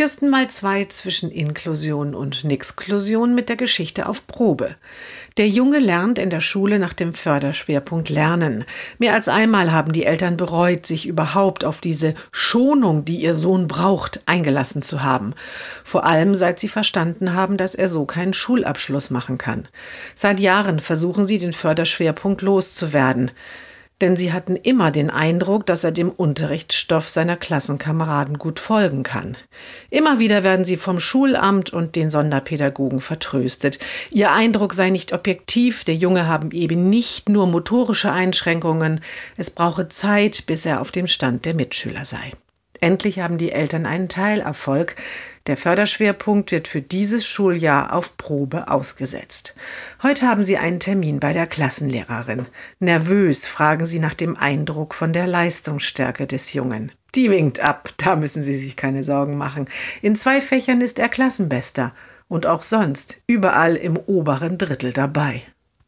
Kirsten mal zwei zwischen Inklusion und Nixklusion mit der Geschichte auf Probe. Der Junge lernt in der Schule nach dem Förderschwerpunkt Lernen. Mehr als einmal haben die Eltern bereut, sich überhaupt auf diese Schonung, die ihr Sohn braucht, eingelassen zu haben. Vor allem seit sie verstanden haben, dass er so keinen Schulabschluss machen kann. Seit Jahren versuchen sie, den Förderschwerpunkt loszuwerden denn sie hatten immer den Eindruck, dass er dem Unterrichtsstoff seiner Klassenkameraden gut folgen kann. Immer wieder werden sie vom Schulamt und den Sonderpädagogen vertröstet. Ihr Eindruck sei nicht objektiv, der Junge habe eben nicht nur motorische Einschränkungen, es brauche Zeit, bis er auf dem Stand der Mitschüler sei. Endlich haben die Eltern einen Teilerfolg. Der Förderschwerpunkt wird für dieses Schuljahr auf Probe ausgesetzt. Heute haben sie einen Termin bei der Klassenlehrerin. Nervös fragen sie nach dem Eindruck von der Leistungsstärke des Jungen. Die winkt ab, da müssen Sie sich keine Sorgen machen. In zwei Fächern ist er Klassenbester und auch sonst überall im oberen Drittel dabei.